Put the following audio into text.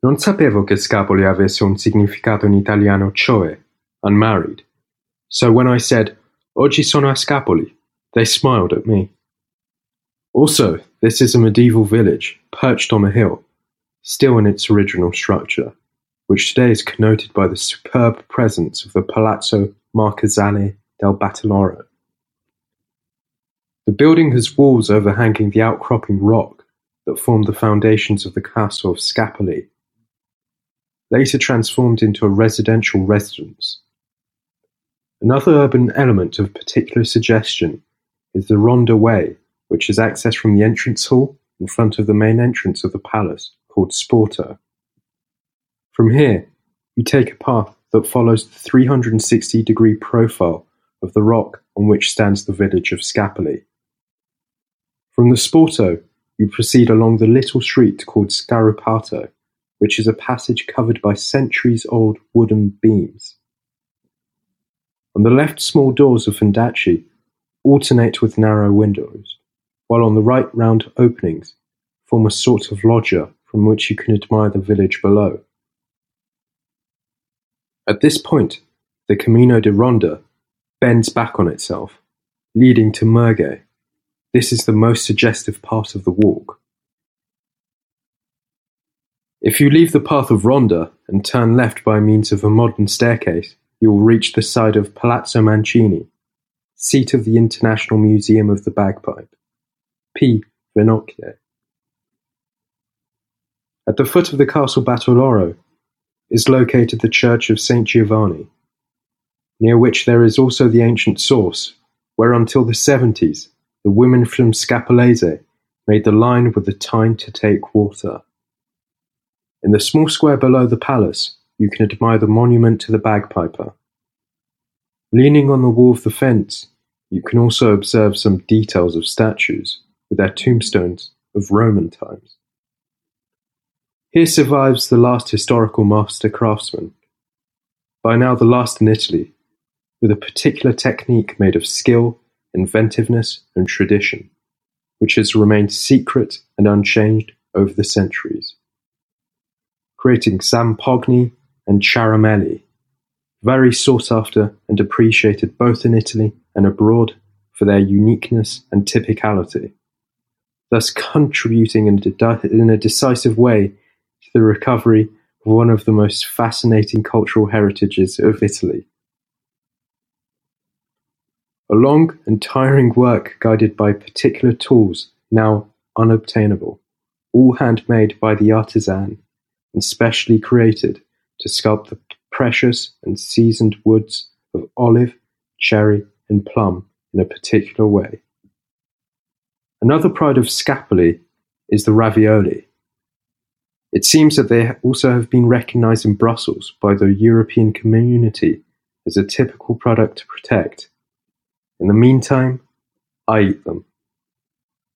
Non sapevo che scapoli avesse un significato in italiano cioè, unmarried. So when I said, oggi sono a Scapoli, they smiled at me. Also, this is a medieval village, perched on a hill, still in its original structure, which today is connoted by the superb presence of the Palazzo Marchesale del Battiloro. The building has walls overhanging the outcropping rock that formed the foundations of the castle of Scapoli, later transformed into a residential residence. Another urban element of particular suggestion is the Ronda Way, which is accessed from the entrance hall in front of the main entrance of the palace, called Sporto. From here, you take a path that follows the 360 degree profile of the rock on which stands the village of Scapoli. From the Sporto, you proceed along the little street called Scaruppato, which is a passage covered by centuries-old wooden beams. On the left small doors of Fondacci alternate with narrow windows, while on the right round openings form a sort of loggia from which you can admire the village below. At this point, the Camino de Ronda bends back on itself, leading to Merghe. This is the most suggestive part of the walk. If you leave the path of Ronda and turn left by means of a modern staircase, you will reach the side of Palazzo Mancini, seat of the International Museum of the Bagpipe, P. Vernocchia. At the foot of the Castle Battiloro is located the Church of St. Giovanni, near which there is also the ancient source, where until the 70s the women from Scapolese made the line with the Tyne to take water. In the small square below the palace you can admire the monument to the bagpiper. Leaning on the wall of the fence, you can also observe some details of statues, with their tombstones of Roman times. Here survives the last historical master craftsman, by now the last in Italy, with a particular technique made of skill, inventiveness, and tradition, which has remained secret and unchanged over the centuries. Creating Zampogni and Ciaramelli, very sought after and appreciated both in Italy and abroad for their uniqueness and typicality, thus contributing in a decisive way to the recovery of one of the most fascinating cultural heritages of Italy. A long and tiring work guided by particular tools now unobtainable, all handmade by the artisan and specially created to sculpt the precious and seasoned woods of olive, cherry, and plum in a particular way. Another pride of Scapoli is the ravioli. It seems that they also have been recognized in Brussels by the European community as a typical product to protect. In the meantime, I eat them.